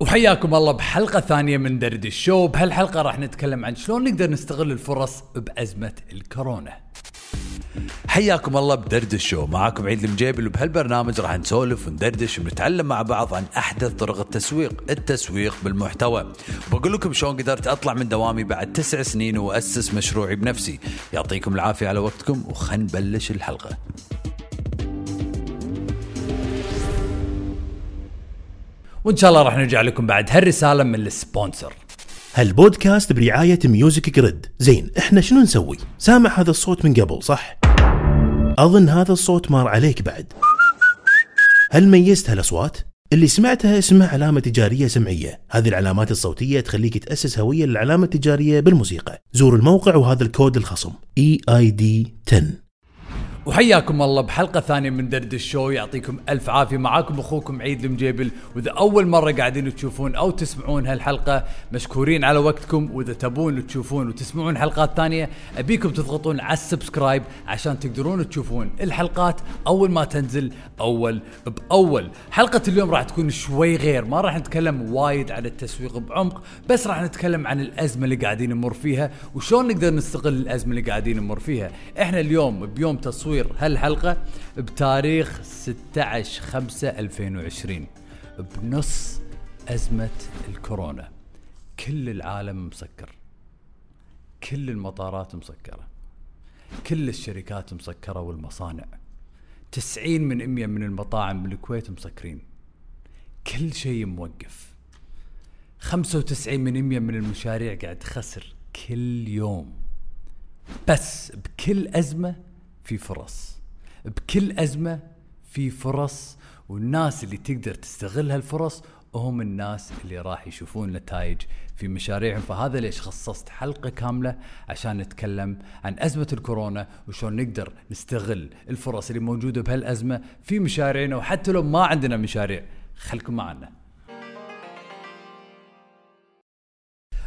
وحياكم الله بحلقة ثانية من درد الشو. بهالحلقة راح نتكلم عن شلون نقدر نستغل الفرص بأزمة الكورونا. حياكم الله بدرد الشو. معاكم عيد المجيبل وبهالبرنامج راح نسولف وندردش ونتعلم مع بعض عن أحدث طرق التسويق التسويق بالمحتوى. بقول لكم شلون قدرت أطلع من دوامي بعد تسع سنين وأسس مشروعي بنفسي. يعطيكم العافية على وقتكم وخل نبلش الحلقة. وإن شاء الله راح نرجع لكم بعد. هالرسالة من ال sponsor. هالبودكاست برعاية Music Grid. زين إحنا شنو نسوي؟ سامع هذا الصوت من قبل صح؟ أظن هذا الصوت مار عليك بعد. هل ميزت هالأصوات؟ اللي سمعتها اسمها علامة تجارية سمعية. هذه العلامات الصوتية تخليك تأسس هوية للعلامة التجارية بالموسيقى. زور الموقع وهذا الكود الخصم. EID 10 وحياكم الله بحلقة ثانية من درد الشو. يعطيكم ألف عافية. معاكم أخوكم عيد المجيبل. وإذا أول مرة قاعدين تشوفون أو تسمعون هالحلقة مشكورين على وقتكم. وإذا تبون تشوفون وتسمعون حلقات ثانية أبيكم تضغطون على السبسكرايب عشان تقدرون تشوفون الحلقات أول ما تنزل أول بأول. حلقة اليوم راح تكون شوي غير. ما راح نتكلم وايد عن التسويق بعمق بس راح نتكلم عن الأزمة اللي قاعدين نمر فيها. وشلون نقدر نستغل الأزمة اللي قاعدين نمر فيها؟ إحنا اليوم بيوم تصوير هالحلقة بتاريخ 16 5 2020 بنص أزمة الكورونا. كل العالم مسكر. كل المطارات مسكرة. كل الشركات مسكرة والمصانع. 90 من 100 من المطاعم بالكويت مسكرين. كل شيء موقف. 95 من 100 من المشاريع قاعد تخسر كل يوم. بس بكل أزمة في فرص. بكل أزمة في فرص والناس اللي تقدر تستغل هالفرص هم الناس اللي راح يشوفون نتائج في مشاريعهم. فهذا ليش خصصت حلقة كاملة عشان نتكلم عن أزمة الكورونا وشلون نقدر نستغل الفرص اللي موجودة بهالأزمة في مشاريعنا. وحتى لو ما عندنا مشاريع خلكم معنا.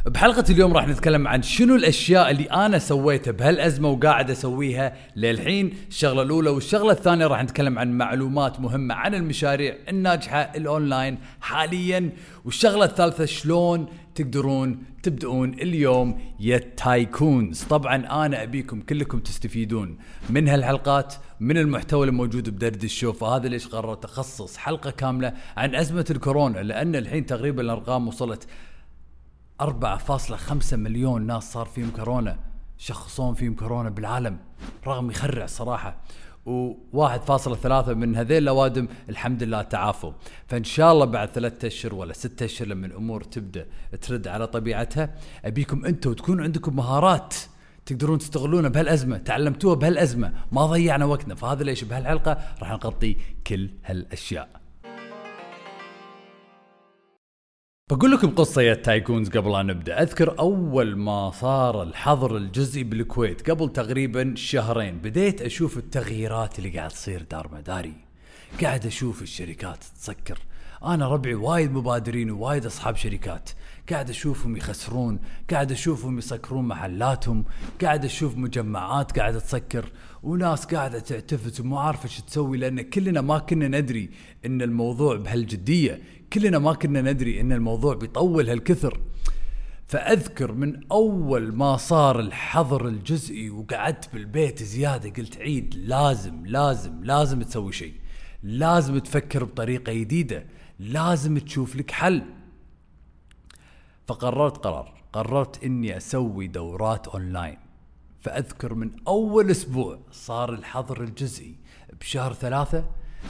بحلقة اليوم راح نتكلم عن شنو الأشياء اللي أنا سويتها بهالأزمة وقاعد أسويها للحين. الشغلة الأولى والشغلة الثانية راح نتكلم عن معلومات مهمة عن المشاريع الناجحة الأونلاين حاليا. والشغلة الثالثة شلون تقدرون تبدؤون اليوم يا tycoons طبعا أنا أبيكم كلكم تستفيدون من هالحلقات من المحتوى الموجود بدرد الشو فهذا ليش قررت أخصص حلقة كاملة عن أزمة الكورونا لأن الحين تقريبا الأرقام وصلت 4.5 مليون ناس صار فيهم كورونا شخصون فيهم كورونا بالعالم رقم يخرع صراحة. و1.3 من هذيل الأوادم الحمد لله تعافوا. فإن شاء الله بعد ثلاثة أشهر ولا ستة أشهر لما الأمور تبدأ ترد على طبيعتها أبيكم أنتم تكون عندكم مهارات تقدرون تستغلونها بهالأزمة تعلمتوها بهالأزمة ما ضيعنا وقتنا. فهذا ليش بهالحلقة راح نغطي كل هالأشياء. بقول لكم قصة يا تايكونز قبل أن نبدأ. أذكر أول ما صار الحظر الجزئي بالكويت قبل تقريبا شهرين بديت أشوف التغييرات اللي قاعد تصير دار مداري. قاعد أشوف الشركات تسكر. أنا ربعي وايد مبادرين ووايد أصحاب شركات. قاعد أشوفهم يخسرون قاعد أشوفهم يسكرون محلاتهم قاعد أشوف مجمعات قاعدة تسكر وناس قاعدة تعتفت وما عارفة شو تسوي لأن كلنا ما كنا ندري أن الموضوع بهالجدية كلنا ما كنا ندري أن الموضوع بيطول هالكثر. فأذكر من أول ما صار الحظر الجزئي وقعدت بالبيت زيادة قلت عيد لازم لازم لازم تسوي شيء. لازم تفكر بطريقة جديدة. لازم تشوف لك حل. فقررت قرار قررت إني أسوي دورات أونلاين. فأذكر من أول أسبوع صار الحظر الجزئي. بشهر ثلاثة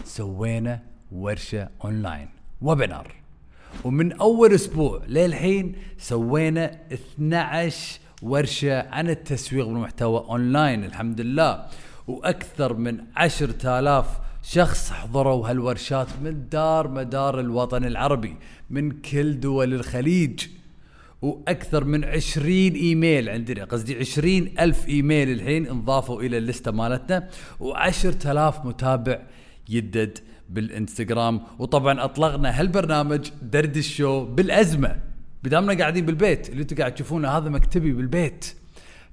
سوينا ورشة online webinar. ومن أول أسبوع للحين سوينا 12 ورشة عن التسويق بالمحتوى أونلاين الحمد لله. وأكثر من 10000 شخص حضروا هالورشات من دار مدار الوطن العربي من كل دول الخليج. وأكثر من 20 إيميل عندنا. قصدي 20 ألف إيميل الحين انضافوا إلى الليستة مالتنا و10000 متابع يدد بالإنستغرام. وطبعا أطلقنا هالبرنامج درد الشو بالأزمة. بدامنا قاعدين بالبيت اللي أنتم قاعد تشوفونه هذا مكتبي بالبيت.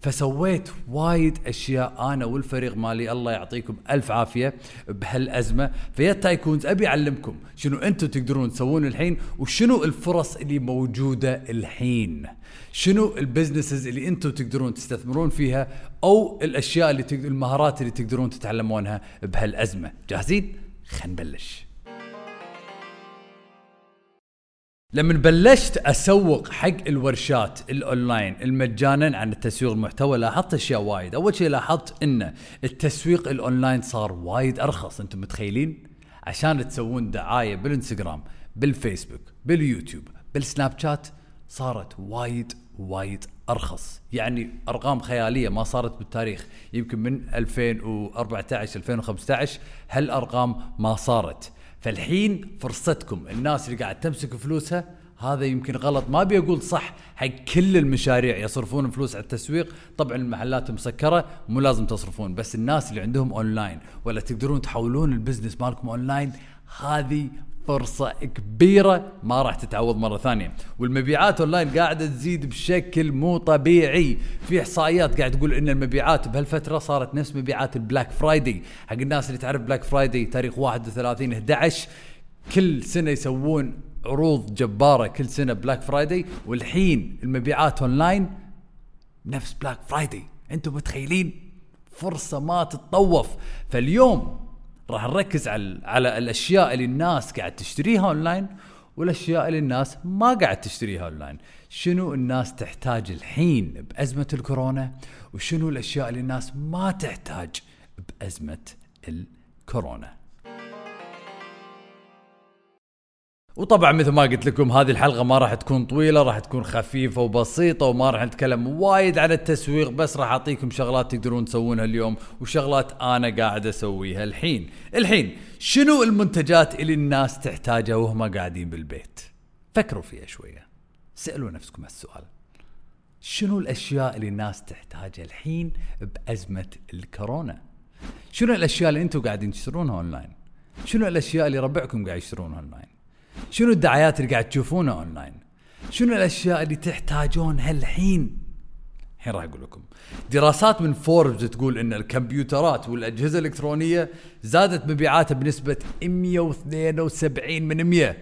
فسويت وايد أشياء. أنا والفريق مالي الله يعطيكم ألف عافية بهالأزمة. فيا tycoons أبي أعلمكم شنو أنتم تقدرون تسوون الحين وشنو الفرص اللي موجودة الحين. شنو ال businesses اللي أنتم تقدرون تستثمرون فيها أو الأشياء اللي تقدر المهارات اللي تقدرون تتعلمونها بهالأزمة. جاهزين؟ خلينا نبلش. لما بلشت أسوق حق الورشات الأونلاين المجانا عن التسويق المحتوى لاحظت أشياء وايد، أول شيء لاحظت إن التسويق الأونلاين صار وايد أرخص، أنتم متخيلين؟ عشان تسوون دعاية بالإنستغرام، بالفيسبوك، باليوتيوب، بالسناب شات صارت وايد وايد أرخص، يعني أرقام خيالية ما صارت بالتاريخ، يمكن من 2014 2015 هالأرقام ما صارت. فالحين فرصتكم. الناس اللي قاعد تمسك فلوسها هذا يمكن غلط. ما أبي أقول صح حق كل المشاريع يصرفون فلوس على التسويق. طبعا المحلات مسكرة مو لازم تصرفون بس الناس اللي عندهم اونلاين ولا تقدرون تحولون ال business مالكم اونلاين هذه فرصة كبيرة ما راح تتعوض مرة ثانية. والمبيعات اونلاين قاعدة تزيد بشكل مو طبيعي. في إحصائيات قاعد تقول إن المبيعات بهالفترة صارت نفس مبيعات ال Black Friday. حق الناس اللي تعرف Black Friday تاريخ 31 11 كل سنة يسوون عروض جبارة كل سنة Black Friday. والحين المبيعات اونلاين نفس Black Friday. أنتم متخيلين؟ فرصة ما تتطوف. فاليوم راح نركز على على الأشياء اللي الناس قاعد تشتريها اونلاين والأشياء اللي الناس ما قاعد تشتريها اونلاين شنو الناس تحتاج الحين بأزمة الكورونا وشنو الأشياء اللي الناس ما تحتاج بأزمة الكورونا؟ وطبعا مثل ما قلت لكم هذه الحلقة ما راح تكون طويلة راح تكون خفيفة وبسيطة وما راح نتكلم وايد عن التسويق بس راح أعطيكم شغلات تقدرون تسوونها اليوم وشغلات أنا قاعد أسويها الحين. الحين شنو المنتجات اللي الناس تحتاجها وهم قاعدين بالبيت؟ فكروا فيها شوية. سألوا نفسكم هالسؤال. شنو الأشياء اللي الناس تحتاجها الحين بأزمة الكورونا؟ شنو الأشياء اللي أنتم قاعدين تشترونها أونلاين؟ شنو الأشياء اللي ربعكم قاعد يشترونها أونلاين؟ شنو الدعايات اللي قاعد تشوفونها اونلاين شنو الأشياء اللي تحتاجونها الحين؟ الحين راح أقول لكم. دراسات من فوربس تقول إن الكمبيوترات والأجهزة الإلكترونية زادت مبيعاتها بنسبة 172 من 100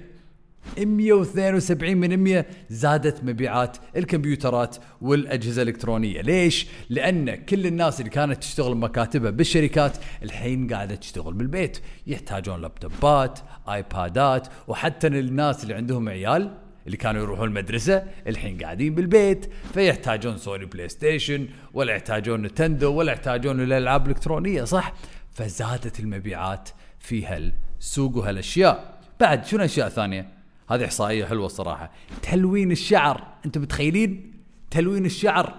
172 من 100 زادت مبيعات الكمبيوترات والأجهزة الإلكترونية، ليش؟ لأن كل الناس اللي كانت تشتغل بمكاتبها بالشركات الحين قاعدة تشتغل بالبيت، يحتاجون لابتوبات، آيبادات، وحتى الناس اللي عندهم عيال اللي كانوا يروحون المدرسة الحين قاعدين بالبيت فيحتاجون Sony PlayStation ولا يحتاجون Nintendo ولا يحتاجون الالعاب الإلكترونية صح؟ فزادت المبيعات في هالسوق وهالأشياء. بعد شنو اشياء ثانية؟ هذه إحصائية حلوة الصراحة. تلوين الشعر. أنتم متخيلين تلوين الشعر؟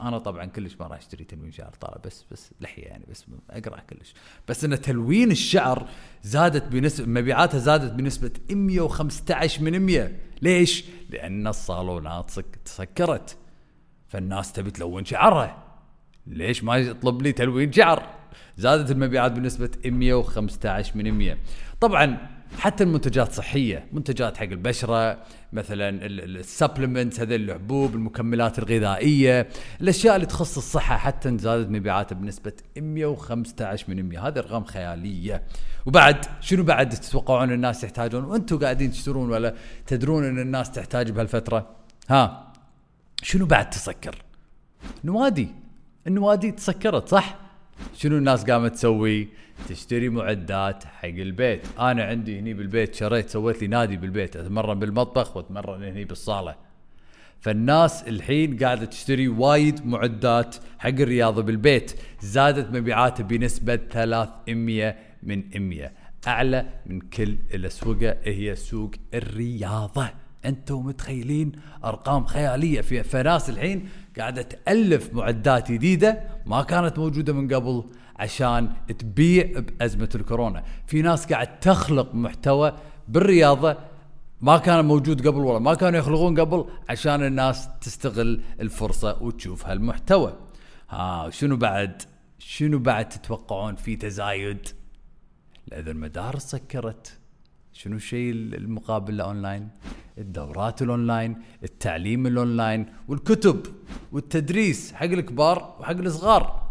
أنا طبعا كلش ما راح أشتري تلوين شعر طالع بس بس لحية يعني بس أقرع كلش. بس إن تلوين الشعر زادت بنسبه مبيعاتها زادت بنسبة 115 من 100 ليش؟ لأن الصالونات تسكرت. فالناس تبي تلون شعرها. ليش ما يطلب لي تلوين شعر؟ زادت المبيعات بنسبة 115 من 100 طبعا حتى المنتجات صحية منتجات حق البشرة مثلا السبلمنتس هذول الحبوب المكملات الغذائية الأشياء اللي تخص الصحة حتى زادت مبيعاتها بنسبة 115 من 100 هذه أرقام خيالية. وبعد شنو بعد تتوقعون الناس يحتاجون؟ وأنتم قاعدين تشترون ولا تدرون إن الناس تحتاج بهالفترة؟ ها شنو بعد تسكر؟ نوادي النوادي تسكرت صح؟ شنو الناس قامت تسوي؟ تشتري معدات حق البيت. أنا عندي هني بالبيت شريت سويت لي نادي بالبيت أتمرن بالمطبخ وأتمرن هني بالصالة. فالناس الحين قاعدة تشتري وايد معدات حق الرياضة بالبيت. زادت مبيعاتها بنسبة 300 من 100 أعلى من كل الاسواق هي سوق الرياضة. أنتم متخيلين أرقام خيالية في فناس الحين قاعدة تألف معدات جديدة ما كانت موجودة من قبل عشان تبيع بأزمة الكورونا. في ناس قاعد تخلق محتوى بالرياضة ما كان موجود قبل ولا ما كانوا يخلقون قبل عشان الناس تستغل الفرصة وتشوف هالمحتوى. ها شنو بعد؟ شنو بعد تتوقعون في تزايد؟ اذا المدارس سكرت. شنو الشيء المقابل لأونلاين؟ الدورات الأونلاين التعليم الأونلاين والكتب والتدريس حق الكبار وحق الصغار.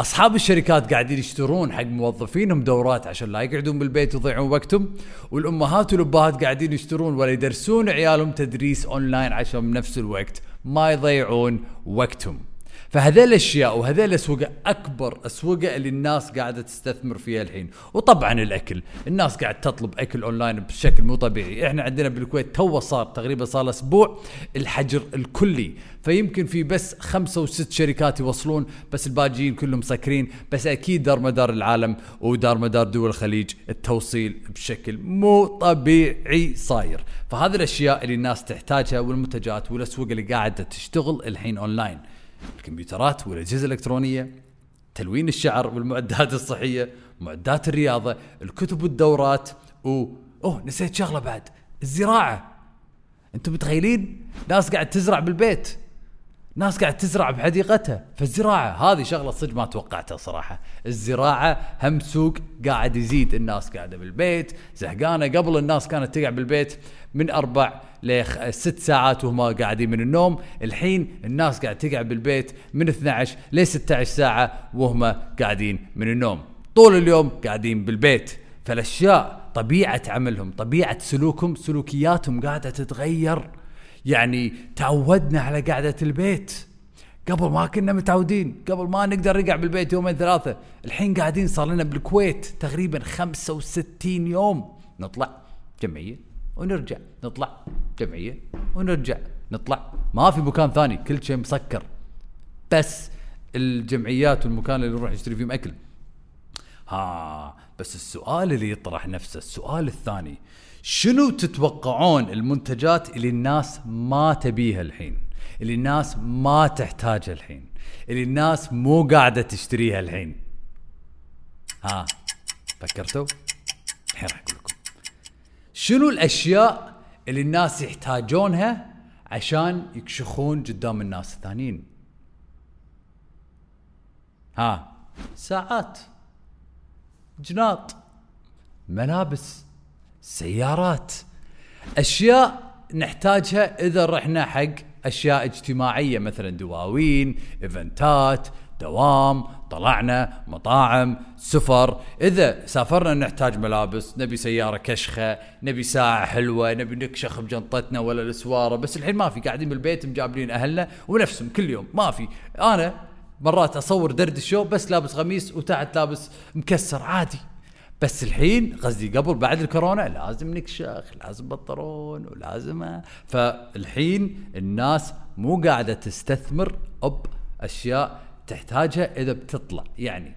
أصحاب الشركات قاعدين يشترون حق موظفينهم دورات عشان لا يقعدون بالبيت ويضيعون وقتهم. والأمهات والأبهات قاعدين يشترون ولا يدرسون عيالهم تدريس أونلاين عشان بنفس الوقت ما يضيعون وقتهم. فهذيل الأشياء وهذيل الأسواق أكبر أسواق اللي الناس قاعدة تستثمر فيها الحين. وطبعا الأكل. الناس قاعد تطلب أكل أونلاين بشكل مو طبيعي. إحنا عندنا بالكويت تو صار تقريبا صار أسبوع الحجر الكلي. فيمكن في بس خمسة وست شركات يوصلون بس الباجيين كلهم مسكرين. بس أكيد دار مدار العالم ودار مدار دول الخليج التوصيل بشكل مو طبيعي صاير. فهذه الأشياء اللي الناس تحتاجها والمنتجات والأسواق اللي قاعدة تشتغل الحين أونلاين. الكمبيوترات والأجهزة الإلكترونية تلوين الشعر والمعدات الصحية معدات الرياضة الكتب والدورات و أوه نسيت شغلة بعد الزراعة. أنتم متخيلين؟ ناس قاعد تزرع بالبيت. ناس قاعد تزرع بحديقتها. فالزراعة هذه شغلة صدق ما توقعتها صراحة. الزراعة هم سوق قاعد يزيد الناس قاعدة بالبيت زهقانة. قبل الناس كانت تقعد بالبيت من أربع لست ساعات وهم قاعدين من النوم. الحين الناس قاعد تقعد بالبيت من 12 ل 16 ساعة وهم قاعدين من النوم. طول اليوم قاعدين بالبيت. فالأشياء طبيعة عملهم طبيعة سلوكهم سلوكياتهم قاعدة تتغير. يعني تعودنا على قعدة البيت. قبل ما كنا متعودين قبل ما نقدر نقع بالبيت يومين ثلاثة. الحين قاعدين صار لنا بالكويت تقريبا 65 يوم. نطلع. جمعية ونرجع نطلع جمعية ونرجع نطلع. ما في مكان ثاني كل شيء مسكر. بس الجمعيات والمكان اللي نروح نشتري فيهم أكل. ها بس السؤال اللي يطرح نفسه السؤال الثاني شنو تتوقعون المنتجات اللي الناس ما تبيها الحين؟ اللي الناس ما تحتاجها الحين؟ اللي الناس مو قاعدة تشتريها الحين؟ ها فكرتوا؟ الحين راح أقول شنو الأشياء اللي الناس يحتاجونها عشان يكشخون قدام الناس الثانيين؟ ها ساعات جناط ملابس سيارات أشياء نحتاجها إذا رحنا حق أشياء اجتماعية مثلا دواوين إيفنتات دوام طلعنا مطاعم سفر. إذا سافرنا نحتاج ملابس نبي سيارة كشخة نبي ساعة حلوة نبي نكشخ بجنطتنا ولا السواره بس الحين ما في. قاعدين بالبيت مجابلين أهلنا ونفسهم كل يوم. ما في. أنا مرات أصور دردش شو بس لابس قميص وتحت لابس مكسر عادي. بس الحين قصدي قبل بعد الكورونا لازم نكشخ لازم بنطرون ولازم فالحين الناس مو قاعدة تستثمر بأشياء تحتاجها إذا بتطلع. يعني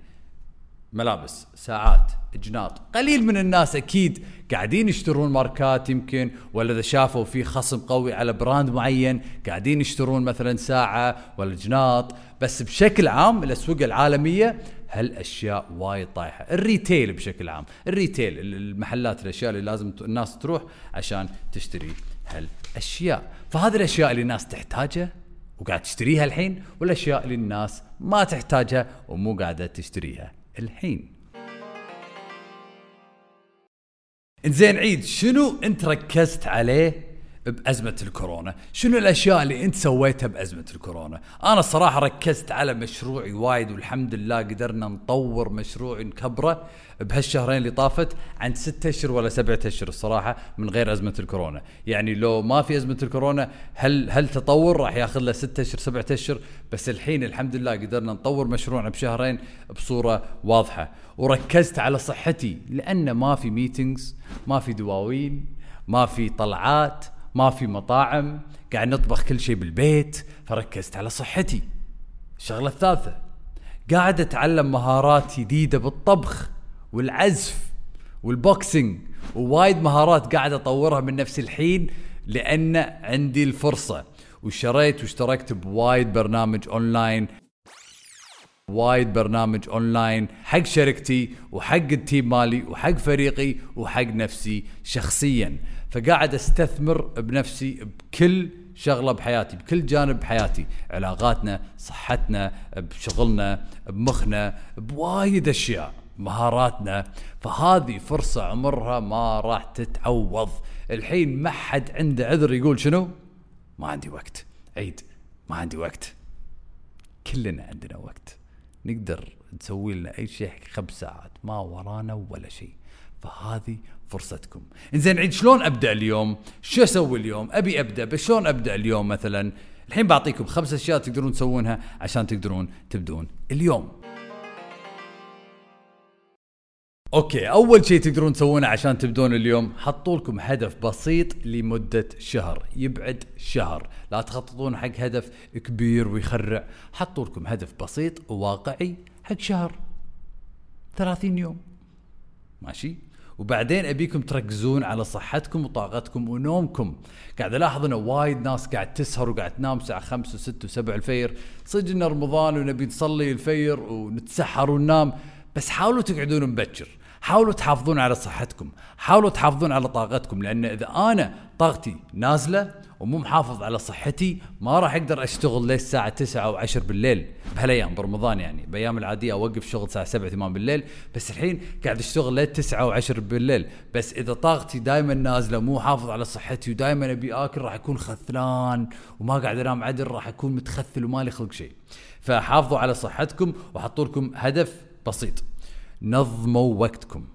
ملابس ساعات جناط. قليل من الناس أكيد قاعدين يشترون ماركات يمكن ولا إذا شافوا في خصم قوي على brand معين قاعدين يشترون مثلا ساعة ولا جناط. بس بشكل عام الأسواق العالمية هالأشياء وايد طايحة. الريتيل بشكل عام. الريتيل المحلات الأشياء اللي لازم الناس تروح عشان تشتري هالأشياء. فهذه الأشياء اللي الناس تحتاجها وقاعد تشتريها الحين والأشياء اللي الناس ما تحتاجها ومو قاعدة تشتريها الحين. إنزين عيد شنو أنت ركزت عليه بأزمة الكورونا. شنو الأشياء اللي أنت سويتها بأزمة الكورونا؟ أنا الصراحة ركزت على مشروعي وايد والحمد لله قدرنا نطور مشروع نكبره بهالشهرين اللي طافت عن ستة أشهر ولا سبعة أشهر الصراحة من غير أزمة الكورونا. يعني لو ما في أزمة الكورونا هل هل تطور؟ راح ياخذ له ستة أشهر سبعة أشهر بس الحين الحمد لله قدرنا نطور مشروعنا بشهرين بصورة واضحة. وركزت على صحتي لأن ما في ميتينجز ما في دواوين ما في طلعات ما في مطاعم قاعد نطبخ كل شيء بالبيت فركزت على صحتي. الشغلة الثالثة قاعد أتعلم مهارات جديدة بالطبخ والعزف وال boxing ووايد مهارات قاعد أطورها من نفسي الحين لأن عندي الفرصة. وشريت واشتركت بوايد برنامج أونلاين. وايد برنامج أونلاين حق شركتي وحق ال team مالي وحق فريقي وحق نفسي شخصيا. فقاعد أستثمر بنفسي بكل شغلة بحياتي بكل جانب بحياتي. علاقاتنا صحتنا بشغلنا بمخنا بوايد أشياء. مهاراتنا. فهذه فرصة عمرها ما راح تتعوض. الحين ما حد عنده عذر يقول شنو؟ ما عندي وقت. عيد. ما عندي وقت. كلنا عندنا وقت. نقدر نسوي لنا أي شيء خمس ساعات. ما ورانا ولا شيء. فهذه فرصتكم. إنزين عيد شلون أبدأ اليوم؟ شو أسوي اليوم؟ أبي أبدأ بس شلون أبدأ اليوم مثلا؟ الحين بعطيكم خمس أشياء تقدرون تسوونها عشان تقدرون تبدون اليوم. أوكي أول شيء تقدرون تسوونه عشان تبدون اليوم حطوا لكم هدف بسيط لمدة شهر. يبعد شهر. لا تخططون حق هدف كبير ويخرع. حطوا لكم هدف بسيط وواقعي حق شهر. 30 يوم. ماشي؟ وبعدين أبيكم تركزون على صحتكم وطاقتكم ونومكم. قاعد ألاحظ إنه وايد ناس قاعد تسهر وقاعد تنام الساعة 5 و6 و7 الفير. صدق انه رمضان ونبي نصلي الفير ونتسحر وننام بس حاولوا تقعدون مبكر. حاولوا تحافظون على صحتكم حاولوا تحافظون على طاقتكم لأن إذا أنا طاقتي نازلة ومو محافظ على صحتي ما راح أقدر أشتغل للساعه 9 أو 10 بالليل بهالأيام برمضان يعني بأيام العادية أوقف شغل الساعة 7 8 بالليل بس الحين قاعد أشتغل لل 9 و10 بالليل بس إذا طاقتي دائما نازلة مو حافظ على صحتي ودائما أبي آكل راح أكون خثلان وما قاعد أنام عدل راح أكون متخثل ومالي خلق شيء. فحافظوا على صحتكم وحطوا لكم هدف بسيط. نظموا وقتكم.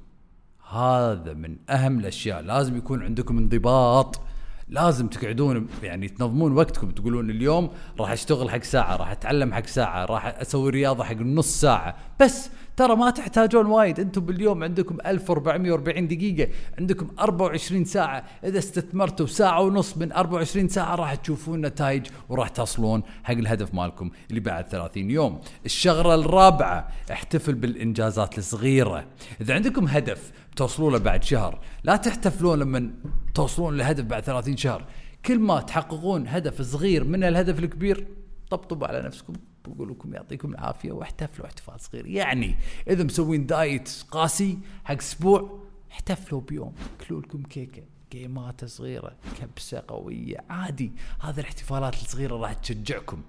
هذا من أهم الأشياء. لازم يكون عندكم انضباط. لازم تقعدون يعني تنظمون وقتكم. تقولون اليوم راح أشتغل حق ساعة راح أتعلم حق ساعة راح أسوي رياضة حق نص ساعة. بس ترى ما تحتاجون وايد. أنتم باليوم عندكم 1440 دقيقة عندكم 24 ساعة. إذا استثمرتوا ساعة ونص من 24 ساعة راح تشوفون نتائج وراح تصلون حق الهدف مالكم اللي بعد 30 يوم. الشغلة الرابعة احتفل بالإنجازات الصغيرة. إذا عندكم هدف توصلوا له بعد شهر لا تحتفلون لما توصلون للهدف بعد 30 شهر. كل ما تحققون هدف صغير من الهدف الكبير طبطبوا على نفسكم. بقول لكم يعطيكم العافية واحتفلوا احتفال صغير. يعني إذا مسوين دايت قاسي حق أسبوع احتفلوا بيوم. كلوا لكم كيكة جيمات صغيرة كبسة قوية عادي. هذه الاحتفالات الصغيرة راح تشجعكم.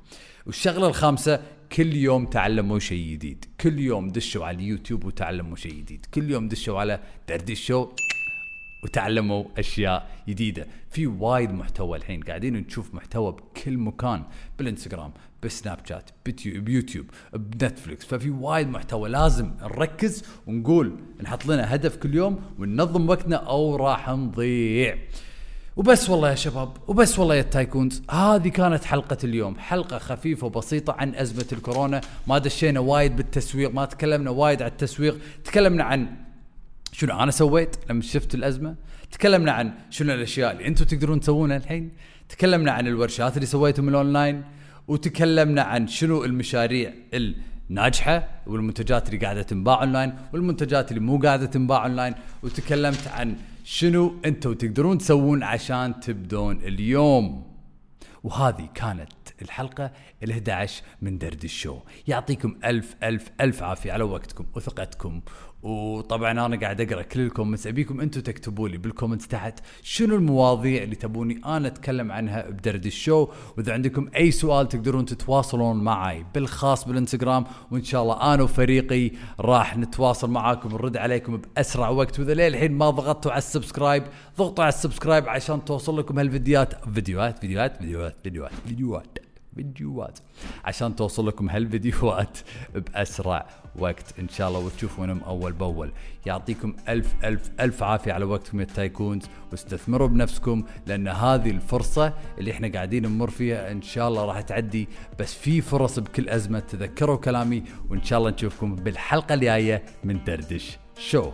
والشغلة الخامسة كل يوم تعلموا شيء جديد. كل يوم دشوا على اليوتيوب وتعلموا شيء جديد. كل يوم دشوا على دردش شو وتعلموا أشياء جديدة. في وايد محتوى الحين قاعدين نشوف محتوى بكل مكان بالإنستغرام بسناب شات بيوتيوب بنتفلكس ففي وايد محتوى لازم نركز ونقول نحط لنا هدف كل يوم وننظم وقتنا أو راح نضيع. وبس والله يا شباب وبس والله يا tycoons هذه كانت حلقة اليوم. حلقة خفيفة وبسيطة عن أزمة الكورونا. ما دشينا وايد بالتسويق ما تكلمنا وايد عن التسويق تكلمنا عن شنو أنا سويت لما شفت الأزمة؟ تكلمنا عن شنو الأشياء اللي أنتم تقدرون تسوونها الحين. تكلمنا عن الورشات اللي سويتهم الأونلاين وتكلمنا عن شنو المشاريع الناجحة والمنتجات اللي قاعدة تنباع أونلاين والمنتجات اللي مو قاعدة تنباع أونلاين. وتكلمت عن شنو أنتم تقدرون تسوون عشان تبدون اليوم. وهذه كانت الحلقة ال 11 من دردش شو. يعطيكم ألف ألف ألف عافية على وقتكم وثقتكم. وطبعا أنا قاعد أقرأ كل ال comments. أبيكم أنتم تكتبوا لي بال comments تحت شنو المواضيع اللي تبوني أنا أتكلم عنها بدرد ال show. وإذا عندكم أي سؤال تقدرون تتواصلون معي بالخاص بالإنستغرام. وإن شاء الله أنا وفريقي راح نتواصل معاكم ونرد عليكم بأسرع وقت. وإذا للحين ما ضغطتوا على ال subscribe ضغطوا على ال subscribe عشان توصل لكم هالفيديوهات. فيديوهات فيديوهات فيديوهات فيديوهات فيديوهات. فيديوهات. عشان توصل لكم هالفيديوهات بأسرع وقت. إن شاء الله وتشوفونهم أول بأول. يعطيكم ألف ألف ألف عافية على وقتكم يا تايكونز واستثمروا بنفسكم لأن هذه الفرصة اللي إحنا قاعدين نمر فيها إن شاء الله راح تعدي. بس في فرص بكل أزمة. تذكروا كلامي وإن شاء الله نشوفكم بالحلقة الجاية من دردش شو.